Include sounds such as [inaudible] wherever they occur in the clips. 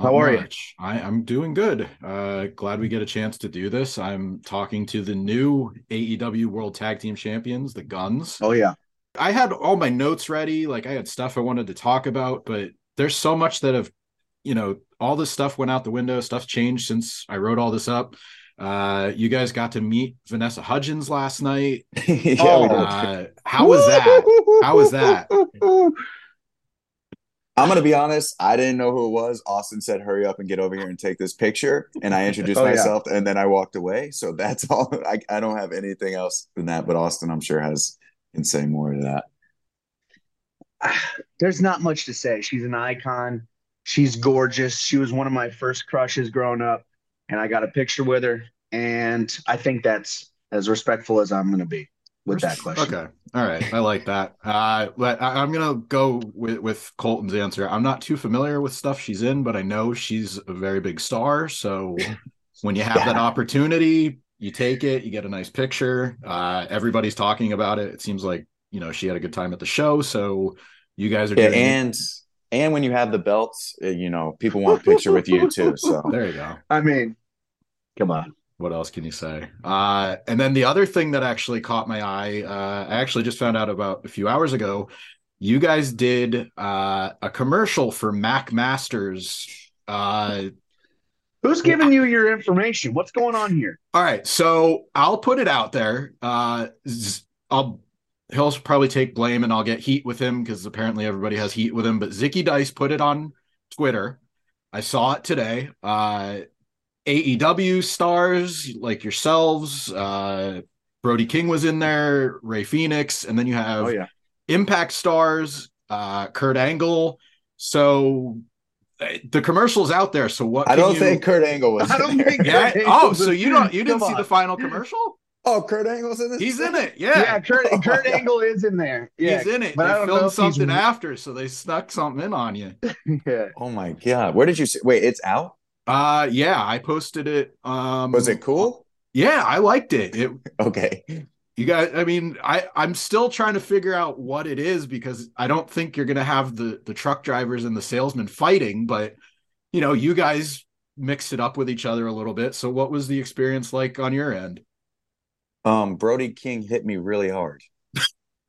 How are much. you? I, I'm doing good. Uh, glad we get a chance to do this. I'm talking to the new AEW World Tag Team Champions, the Gunns. Oh yeah. I had all my notes ready. Like I had stuff I wanted to talk about, but there's so much that have, you know, all this stuff went out the window. Stuff's changed since I wrote all this up. Uh, you guys got to meet Vanessa Hudgens last night. [laughs] yeah, uh, how was that? How was that? [laughs] I'm gonna be honest. I didn't know who it was. Austin said, "Hurry up and get over here and take this picture," and I introduced [laughs] oh, myself, yeah. and then I walked away. So that's [laughs] all. I, I don't have anything else than that. But Austin, I'm sure has can say more to that. [sighs] There's not much to say. She's an icon. She's gorgeous. She was one of my first crushes growing up, and I got a picture with her. And I think that's as respectful as I'm going to be with that [laughs] question. Okay. All right. I like that. Uh, but I, am going to go with, with Colten's answer. I'm not too familiar with stuff she's in, but I know she's a very big star. So [laughs] when you have yeah. that opportunity, you take it, you get a nice picture. Uh, everybody's talking about it. It seems like, you know, she had a good time at the show. So you guys are yeah, and and when you have the belts, uh, you know, people want a picture with you too. So [laughs] there you go. I mean, come on what else can you say? Uh, and then the other thing that actually caught my eye, uh, I actually just found out about a few hours ago. You guys did uh, a commercial for Mac Masters. Uh, Who's giving you your information? What's going on here? All right, so I'll put it out there. Uh, I'll he'll probably take blame, and I'll get heat with him because apparently everybody has heat with him. But Zicky Dice put it on Twitter. I saw it today. AEW stars like yourselves. Uh, Brody King was in there, Rey Fenix, and then you have oh, yeah. Impact stars, uh, Kurt Angle. So uh, the commercial's out there. So what? I don't you... think Kurt Angle was. I don't think. Yeah. Oh, so you don't you didn't see the final commercial? Oh, Kurt Angle's in this. He's in it. Yeah. Yeah. Kurt [laughs] Kurt Angle is in there. Yeah. He's in it. But they filmed something after, so they snuck something in on you. [laughs] yeah. Oh my god. Where did you see? Wait, it's out. Uh yeah, I posted it. Um Was it cool? Yeah, I liked it. It [laughs] okay. You guys, I mean, I I'm still trying to figure out what it is because I don't think you're gonna have the the truck drivers and the salesmen fighting, but you know, you guys mixed it up with each other a little bit. So, what was the experience like on your end? Um, Brody King hit me really hard. [laughs]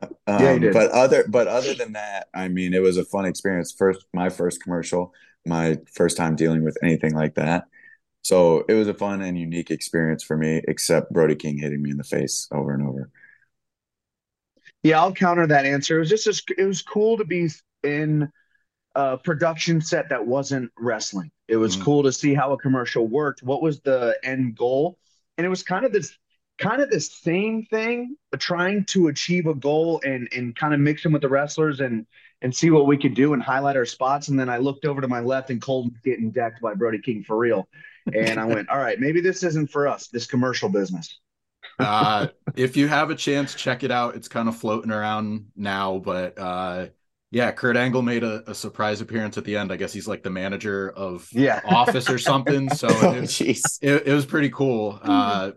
um, yeah. But other, but other than that, I mean, it was a fun experience. First, my first commercial my first time dealing with anything like that. So it was a fun and unique experience for me, except Brody King hitting me in the face over and over. Yeah, I'll counter that answer. It was just it was cool to be in a production set that wasn't wrestling. It was mm-hmm. cool to see how a commercial worked. What was the end goal? And it was kind of this kind of the same thing, but trying to achieve a goal and and kind of mixing with the wrestlers and and see what we could do and highlight our spots. And then I looked over to my left and Colten's getting decked by Brody King for real. And I went, all right, maybe this isn't for us, this commercial business. [laughs] uh, if you have a chance, check it out. It's kind of floating around now, but uh, yeah, Kurt Angle made a, a, surprise appearance at the end. I guess he's like the manager of yeah. [laughs] Office or something. So [laughs] oh, it, it, it, was pretty cool. Uh,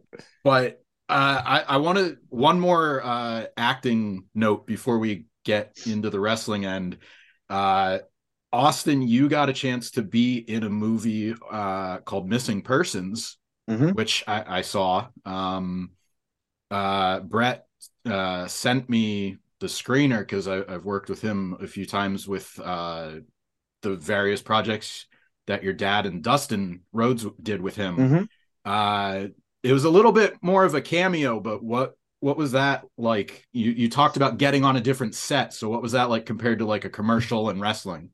but uh, I, I wanted one more uh, acting note before we get into the wrestling end. Uh, Austin, you got a chance to be in a movie uh, called Missing Persons, mm-hmm. which I, I saw. Um, uh, Brett uh, sent me the screener because I've worked with him a few times with uh, the various projects that your dad and Dustin Rhodes did with him. Mm-hmm. Uh, it was a little bit more of a cameo, but what what was that like? You you talked about getting on a different set, so what was that like compared to like a commercial and wrestling?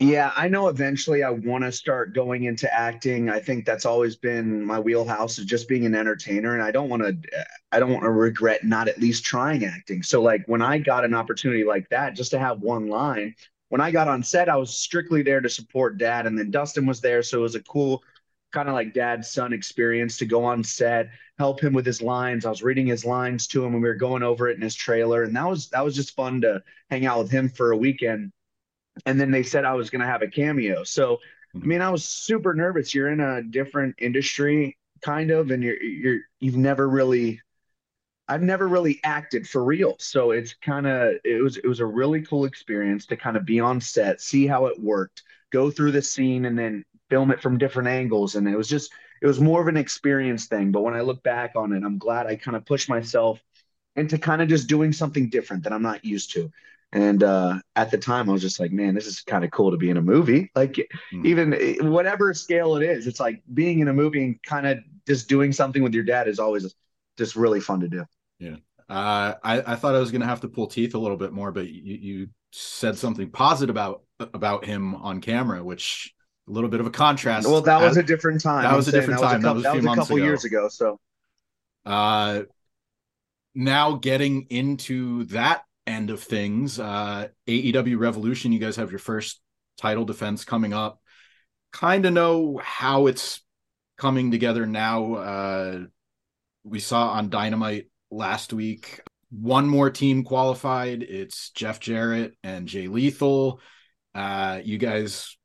Yeah, I know eventually I want to start going into acting. I think that's always been my wheelhouse is just being an entertainer and I don't want to I don't want to regret not at least trying acting. So like when I got an opportunity like that just to have one line, when I got on set I was strictly there to support dad and then Dustin was there so it was a cool kind of like dad son experience to go on set, help him with his lines. I was reading his lines to him when we were going over it in his trailer, and that was that was just fun to hang out with him for a weekend. And then they said I was going to have a cameo. So, I mean, I was super nervous. You're in a different industry, kind of, and you're you're you've never really. I've never really acted for real, so it's kind of it was it was a really cool experience to kind of be on set, see how it worked, go through the scene, and then film it from different angles. And it was just, it was more of an experience thing. But when I look back on it, I'm glad I kind of pushed myself into kind of just doing something different that I'm not used to. And uh, at the time, I was just like, man, this is kind of cool to be in a movie. Like, mm. even eh, whatever scale it is, it's like being in a movie and kind of just doing something with your dad is always just really fun to do. Yeah. Uh, I, I thought I was going to have to pull teeth a little bit more, but you, you said something positive about about him on camera, which a little bit of a contrast. Well, that was a different time. That was a different time. That was a, couple, that was a couple ago. years ago. So, uh, now getting into that end of things, uh, AEW Revolution, you guys have your first title defense coming up. Kind of know how it's coming together now. Uh, we saw on Dynamite last week. One more team qualified. It's Jeff Jarrett and Jay Lethal. Uh, you guys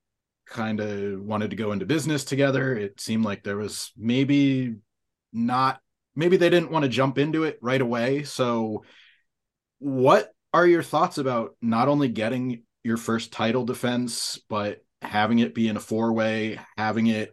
kind of wanted to go into business together. It seemed like there was maybe not, maybe they didn't want to jump into it right away. So, what are your thoughts about not only getting your first title defense, but having it be in a four way, having it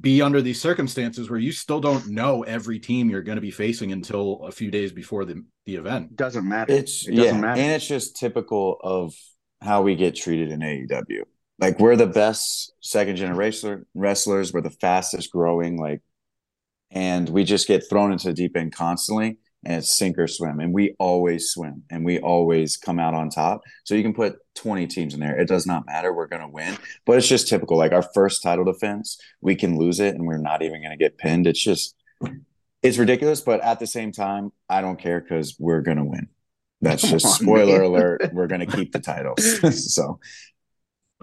be under these circumstances where you still don't know every team you're going to be facing until a few days before the, the event? Doesn't matter. It's it doesn't yeah, matter. and it's just typical of how we get treated in AEW. Like we're the best second generation wrestlers. We're the fastest growing. Like, and we just get thrown into the deep end constantly and it's sink or swim. And we always swim and we always come out on top. So you can put 20 teams in there. It does not matter. We're going to win. But it's just typical. Like our first title defense, we can lose it and we're not even going to get pinned. It's just, it's ridiculous. But at the same time, I don't care because we're going to win. That's [laughs] just spoiler alert. We're going to keep the titles. [laughs] so,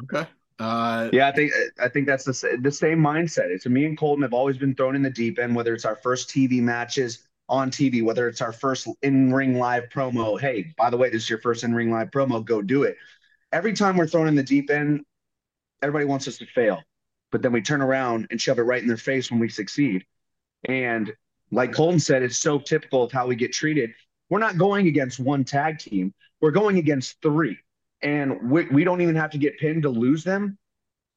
okay. Uh, yeah, I think I think that's the the same mindset. It's me and Colten have always been thrown in the deep end, whether it's our first TV matches on TV, whether it's our first in ring live promo. Hey, by the way, this is your first in ring live promo. Go do it. Every time we're thrown in the deep end, everybody wants us to fail, but then we turn around and shove it right in their face when we succeed. And like Colten said, it's so typical of how we get treated. We're not going against one tag team, we're going against three. And we, we don't even have to get pinned to lose them.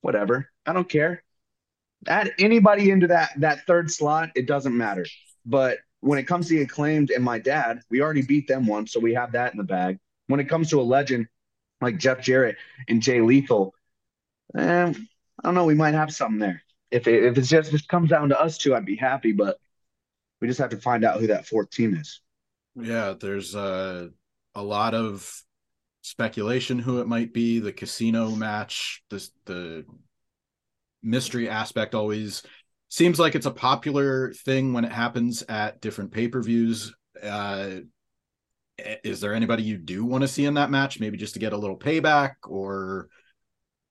Whatever. I don't care. Add anybody into that that third slot, it doesn't matter. But when it comes to the acclaimed and my dad, we already beat them once, so we have that in the bag. When it comes to a legend like Jeff Jarrett and Jay Lethal, eh, I don't know, we might have something there. If it, if it's just if it comes down to us two, I'd be happy, but we just have to find out who that fourth team is. Yeah, there's uh, a lot of speculation who it might be. The casino match, the the mystery aspect always seems like it's a popular thing when it happens at different pay-per-views. Uh is there anybody you do want to see in that match maybe just to get a little payback or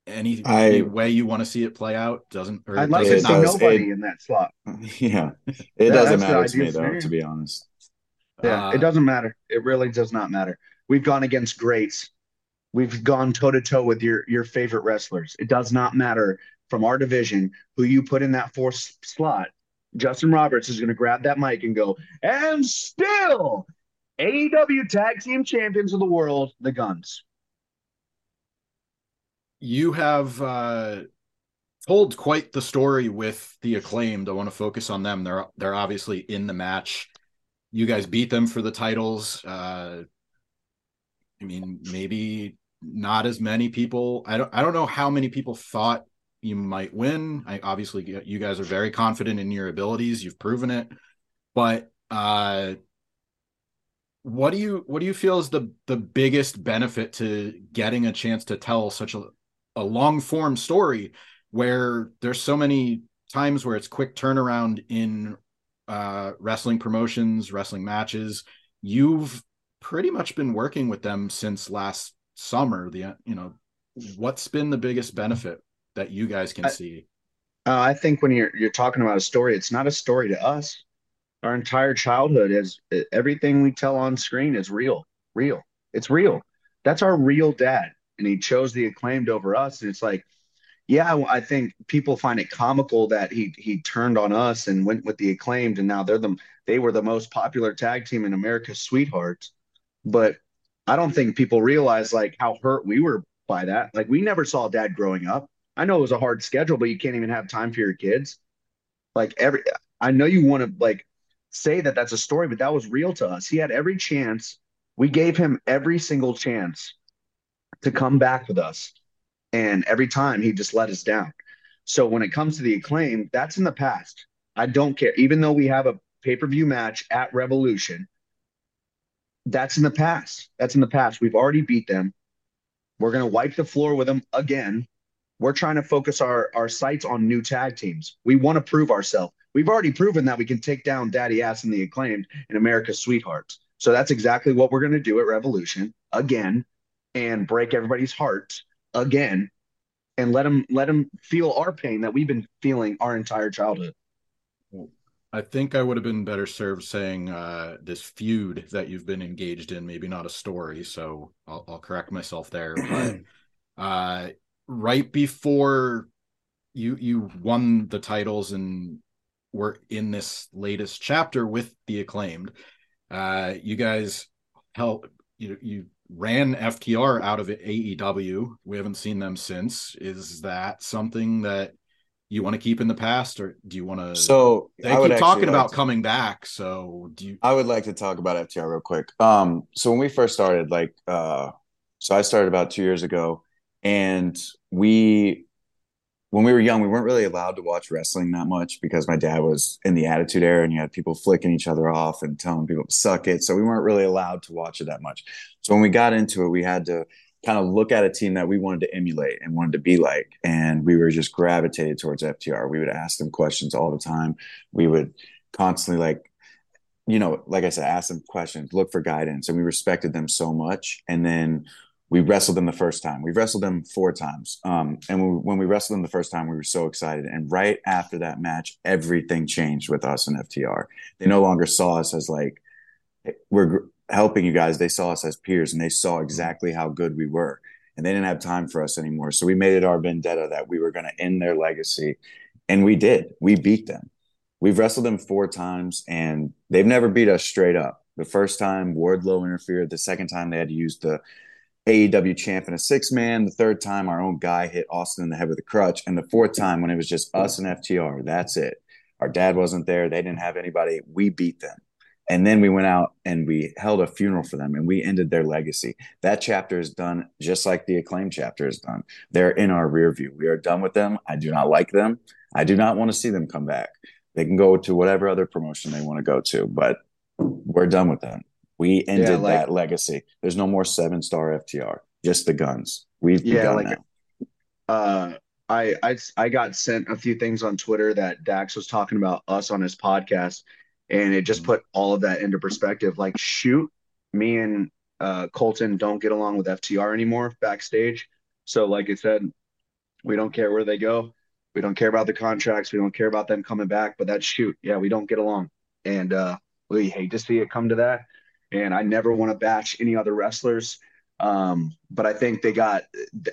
any, I, any way you want to see it play out? Doesn't or i'd like to see nobody it, in that slot. [laughs] Yeah. It doesn't matter to me though to be honest. Yeah uh, it doesn't matter. It really does not matter we've gone against greats we've gone toe to toe with your your favorite wrestlers it does not matter from our division who you put in that fourth slot, Justin Roberts is going to grab that mic and go, and still AEW Tag Team Champions of the World, the Gunns. You have uh, told quite the story with the acclaimed. I want to focus on them. They're they're obviously in the match. You guys beat them for the titles. Uh, I mean, maybe not as many people. I don't. I don't know how many people thought you might win. I obviously you guys are very confident in your abilities. You've proven it. But uh what do you what do you feel is the the biggest benefit to getting a chance to tell such a, a long form story where there's so many times where it's quick turnaround in uh wrestling promotions, wrestling matches. You've pretty much been working with them since last summer. The you know, what's been the biggest benefit that you guys can I, see? Uh, I think when you're you're talking about a story, it's not a story to us. Our entire childhood is everything we tell on screen is real, real. It's real. That's our real dad, and he chose the acclaimed over us. And it's like, yeah, I think people find it comical that he he turned on us and went with the acclaimed, and now they're the they were the most popular tag team in America's sweethearts. But I don't think people realize like how hurt we were by that. Like we never saw dad growing up. I know it was a hard schedule, but you can't even have time for your kids. Like every, I know you want to like say that that's a story, but that was real to us. He had every chance. We gave him every single chance to come back with us. And every time he just let us down. So when it comes to the acclaim, that's in the past. I don't care. Even though we have a pay per view match at Revolution, that's in the past. That's in the past. We've already beat them. We're going to wipe the floor with them again. We're trying to focus our, our sights on new tag teams. We want to prove ourselves. We've already proven that we can take down Daddy Ass and the acclaimed and America's Sweethearts. So that's exactly what we're going to do at Revolution again and break everybody's hearts again and let them let them feel our pain that we've been feeling our entire childhood. I think I would have been better served saying uh, this feud that you've been engaged in, maybe not a story. So I'll, I'll correct myself there. But [clears throat] uh, right before you you won the titles and were in this latest chapter with the acclaimed, uh, you guys help you you ran FTR out of AEW. We haven't seen them since. Is that something that you want to keep in the past, or do you want to? So they I keep talking like about to, coming back. So do you? I would like to talk about FTR real quick. Um, so when we first started, like, uh, so I started about two years ago, and we when we were young, we weren't really allowed to watch wrestling that much because my dad was in the attitude era and you had people flicking each other off and telling people to suck it. So we weren't really allowed to watch it that much. So when we got into it, we had to kind of look at a team that we wanted to emulate and wanted to be like. And we were just gravitated towards FTR. We would ask them questions all the time. We would constantly like, you know, like I said, ask them questions, look for guidance. And we respected them so much. And then we wrestled them the first time. We wrestled them four times. Um, and we, when we wrestled them the first time, we were so excited. And right after that match, everything changed with us and FTR. They no longer saw us as like, we're helping you guys. They saw us as peers and they saw exactly how good we were. And they didn't have time for us anymore. So we made it our vendetta that we were going to end their legacy. And we did. We beat them. We've wrestled them four times and they've never beat us straight up. The first time Wardlow interfered. The second time they had to use the AEW champ in a six man. The third time, our own guy hit Austin in the head with a crutch. And the fourth time, when it was just us and FTR, that's it. Our dad wasn't there. They didn't have anybody. We beat them. And then we went out and we held a funeral for them and we ended their legacy. That chapter is done just like the acclaim chapter is done. They're in our rear view. We are done with them. I do not like them. I do not want to see them come back. They can go to whatever other promotion they want to go to, but we're done with them. We ended yeah, like, that legacy. There's no more seven star FTR, just the Gunns. We've yeah, like now. uh I I I got sent a few things on Twitter that Dax was talking about us on his podcast, and it just mm-hmm. put all of that into perspective. Like, shoot, me and uh, Colten don't get along with FTR anymore backstage. So, like I said, we don't care where they go. We don't care about the contracts. We don't care about them coming back. But that's shoot, yeah, we don't get along, and uh, we hate to see it come to that and I never want to bash any other wrestlers. Um, but I think they got,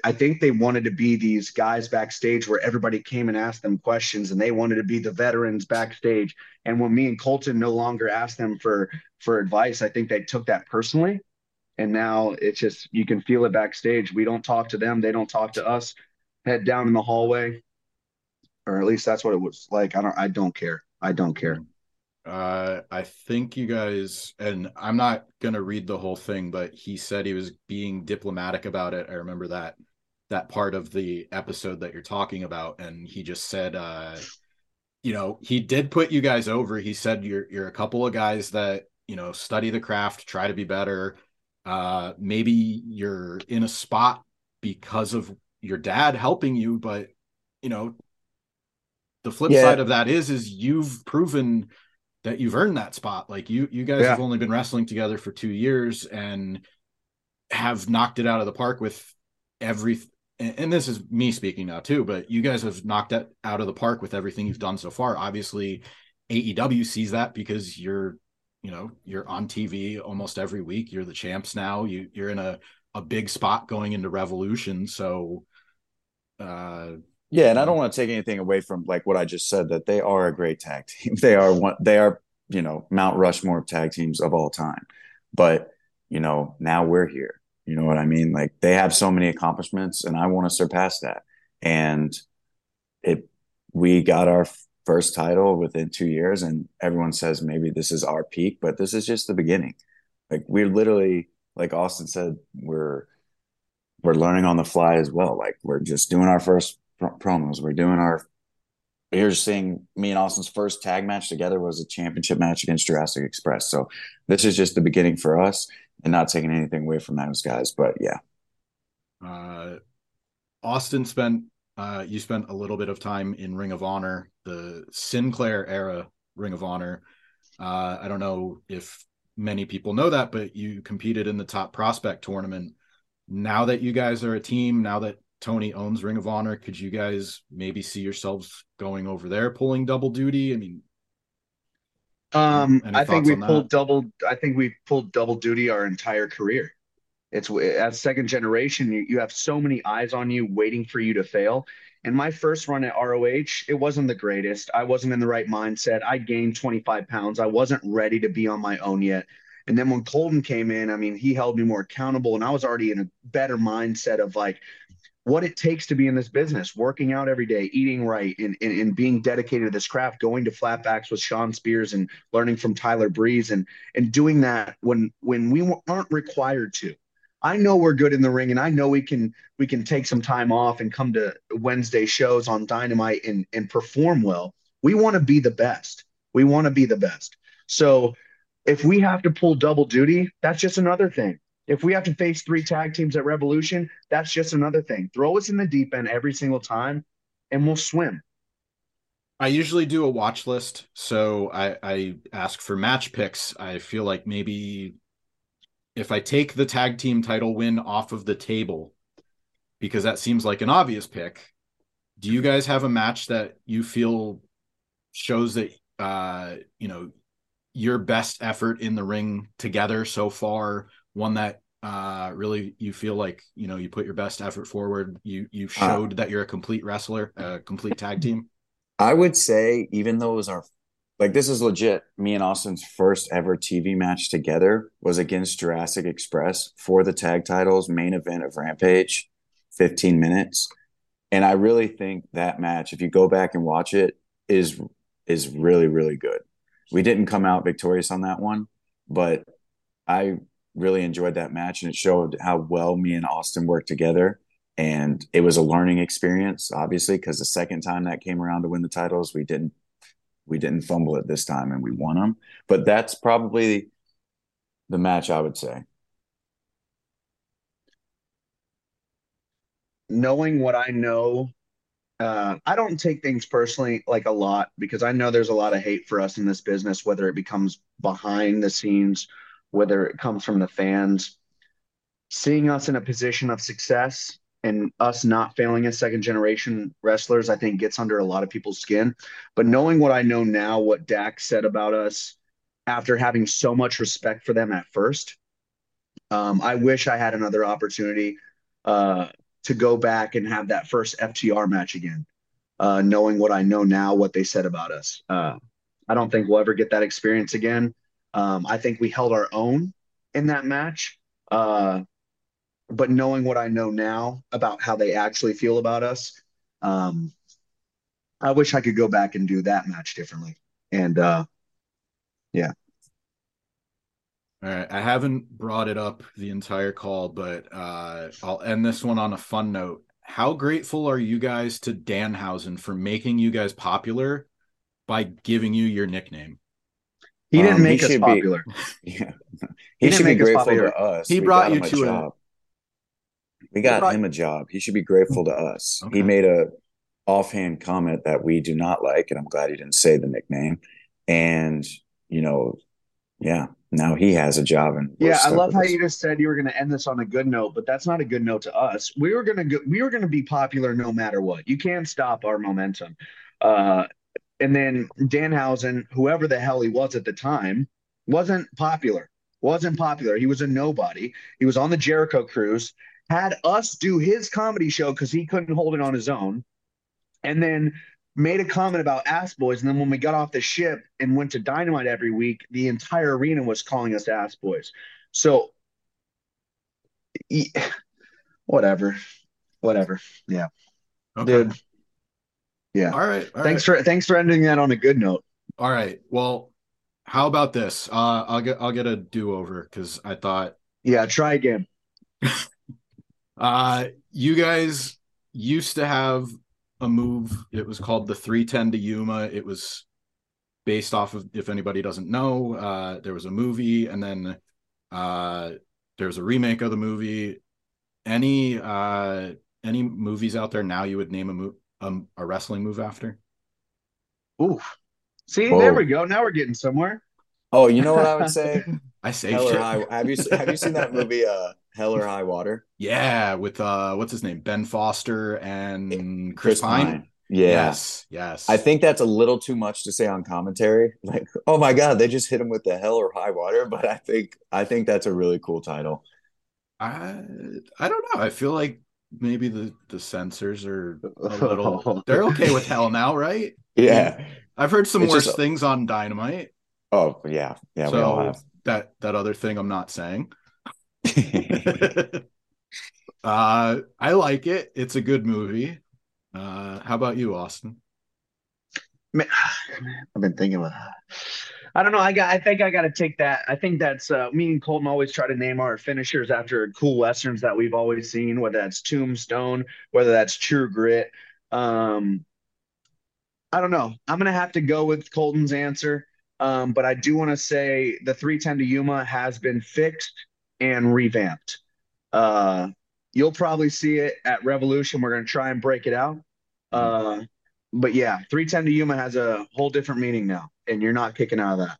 I think they wanted to be these guys backstage where everybody came and asked them questions, and they wanted to be the veterans backstage. And when me and Colten no longer asked them for for advice, I think they took that personally. And now it's just you can feel it backstage. We don't talk to them, they don't talk to us. Head down in the hallway, or at least that's what it was like. I don't, I don't care. I don't care. Uh, I think you guys, and I'm not gonna read the whole thing, but he said he was being diplomatic about it. I remember that that part of the episode that you're talking about, and he just said, uh, you know, he did put you guys over. He said you're you're a couple of guys that you know study the craft, try to be better. Uh, maybe you're in a spot because of your dad helping you, but you know, the flip yeah. side of that is is you've proven that you've earned that spot. Like you, you guys yeah. have only been wrestling together for two years and have knocked it out of the park with every. And this is me speaking now too, but you guys have knocked it out of the park with everything you've done so far. Obviously, AEW sees that because you're, you know, you're on TV almost every week. You're the champs now. You you're in a a big spot going into Revolution. So, uh, yeah, and I don't want to take anything away from like what I just said that they are a great tag team. [laughs] They are one they are, you know, Mount Rushmore tag teams of all time. But, you know, now we're here. You know what I mean? Like they have so many accomplishments and I want to surpass that. and it we got our first title within two years, and everyone says maybe this is our peak, but this is just the beginning. Like we're literally, like Austin said, we're we're learning on the fly as well. Like we're just doing our first promos. We're doing our. You're seeing me and Austin's first tag match together was a championship match against Jurassic Express. So this is just the beginning for us, and not taking anything away from those guys. But yeah, uh, Austin spent uh, you spent a little bit of time in Ring of Honor, the Sinclair era Ring of Honor. Uh, I don't know if many people know that, but you competed in the top prospect tournament. Now that you guys are a team, now that Tony owns Ring of Honor, could you guys maybe see yourselves going over there pulling double duty? I mean, um, I think we pulled double. I think we pulled double duty our entire career. It's as second generation, you, you have so many eyes on you waiting for you to fail. And my first run at ROH, it wasn't the greatest. I wasn't in the right mindset. I gained 25 pounds. I wasn't ready to be on my own yet. And then when Colten came in, I mean, he held me more accountable, and I was already in a better mindset of like what it takes to be in this business, working out every day, eating right, and, and, and being dedicated to this craft, going to flatbacks with Shawn Spears and learning from Tyler Breeze and and doing that when when we aren't required to. I know we're good in the ring, and I know we can we can take some time off and come to Wednesday shows on Dynamite and and perform well. We want to be the best. We want to be the best. So if we have to pull double duty, that's just another thing. If we have to face three tag teams at Revolution, that's just another thing. Throw us in the deep end every single time, and we'll swim. I usually do a watch list, so I, I ask for match picks. I feel like maybe if I take the tag team title win off of the table, because that seems like an obvious pick, do you guys have a match that you feel shows that uh, you know your best effort in the ring together so far? One that uh, really you feel like you know you put your best effort forward. You you uh, showed uh, that you're a complete wrestler, a complete tag team. I would say, even though it was our like this is legit. Me and Austin's first ever TV match together was against Jurassic Express for the tag titles, main event of Rampage, 15 minutes. And I really think that match, if you go back and watch it, is is really, really good. We didn't come out victorious on that one, but I really enjoyed that match and it showed how well me and Austin worked together. And it was a learning experience, obviously, because the second time that came around to win the titles, we didn't we didn't fumble it this time and we won them. But that's probably the match I would say. Knowing what I know, uh, I don't take things personally like a lot because I know there's a lot of hate for us in this business, whether it becomes behind the scenes, whether it comes from the fans. Seeing us in a position of success and us not failing as second generation wrestlers, I think gets under a lot of people's skin. But knowing what I know now, what Dax said about us after having so much respect for them at first, um, I wish I had another opportunity uh, to go back and have that first FTR match again, uh, knowing what I know now, what they said about us. Uh, I don't think we'll ever get that experience again. Um, I think we held our own in that match. Uh, but knowing what I know now about how they actually feel about us, um, I wish I could go back and do that match differently. And uh, yeah. All right. I haven't brought it up the entire call, but uh, I'll end this one on a fun note. How grateful are you guys to Danhausen for making you guys popular by giving you your nickname? He didn't um, make he us popular. Be, [laughs] yeah. [laughs] He, he should be grateful to us. He we brought you to a, we got him a job. He should be grateful to us. Okay. He made a offhand comment that we do not like, and I'm glad he didn't say the nickname. And you know, yeah, now he has a job. And yeah, I love how you just said you were going to end this on a good note, but that's not a good note to us. We were going to go, we were going to be popular no matter what. You can't stop our momentum. Uh, and then Danhausen, whoever the hell he was at the time, wasn't popular. Wasn't popular. He was a nobody. He was on the Jericho cruise had us do his comedy show because he couldn't hold it on his own, and then made a comment about ass boys. And then when we got off the ship and went to Dynamite every week, the entire arena was calling us ass boys. So, [sighs] whatever, whatever. Yeah. Okay. Dude. Yeah. All right. All thanks right. for thanks for ending that on a good note. All right. Well, how about this? Uh, I'll get I'll get a do over because I thought. Yeah, try again. [laughs] uh, you guys used to have a move. It was called the 310 to Yuma. It was based off of, if anybody doesn't know, uh, there was a movie and then uh, there was a remake of the movie. Any uh, any movies out there now you would name a move um, a wrestling move after? Ooh, see, Whoa. there we go. Now we're getting somewhere. Oh, you know what I would say? [laughs] I say High, have you have you seen that [laughs] movie uh Hell or High Water? Yeah, with uh what's his name? Ben Foster and Chris, Chris Pine. Pine. Yeah. Yes, yes. I think that's a little too much to say on commentary. [laughs] Like, oh my god, they just hit him with the hell or high water. But I think I think that's a really cool title. I I don't know. I feel like maybe the the censors are [laughs] a little they're okay with hell now, right? Yeah. I've heard some it's worse just, things on Dynamite. Oh yeah, yeah. So we all have that that other thing. I'm not saying. [laughs] [laughs] uh, I like it. It's a good movie. Uh, how about you, Austin? Man, [sighs] I've been thinking about that. I don't know. I got. I think I got to take that. I think that's uh, me and Colten always try to name our finishers after cool westerns that we've always seen, whether that's Tombstone, whether that's True Grit. Um, I don't know. I'm gonna have to go with Colten's answer. Um, but I do want to say the 310 to Yuma has been fixed and revamped. Uh, you'll probably see it at Revolution. We're to try and break it out. Uh, but yeah, 310 to Yuma has a whole different meaning now, and you're not kicking out of that.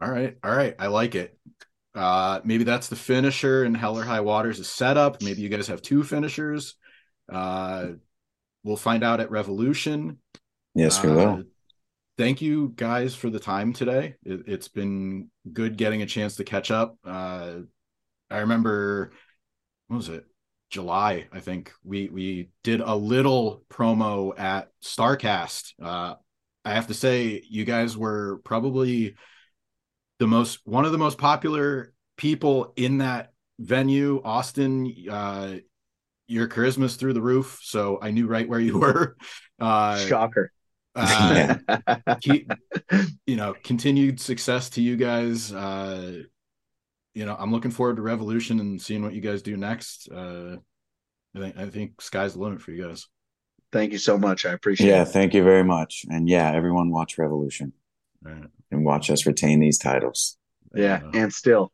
All right. All right. I like it. Uh, maybe that's the finisher and Hell or High Waters is set up. Maybe you guys have two finishers. Uh, we'll find out at Revolution. Yes, we will. Uh, thank you guys for the time today. It, has been good getting a chance to catch up. Uh, I remember, what was it? July, I think we we did a little promo at Starcast. Uh, I have to say, you guys were probably the most one of the most popular people in that venue. Austin, uh, your charisma's through the roof, so I knew right where you [laughs] were. Uh, Shocker. Uh, keep, [laughs] you know, continued success to you guys. Uh, you know, I'm looking forward to Revolution and seeing what you guys do next. Uh, I think I think sky's the limit for you guys. Thank you so much. I appreciate yeah, it. Yeah, thank you very much. And yeah, everyone watch Revolution right. and watch us retain these titles. Yeah, and still.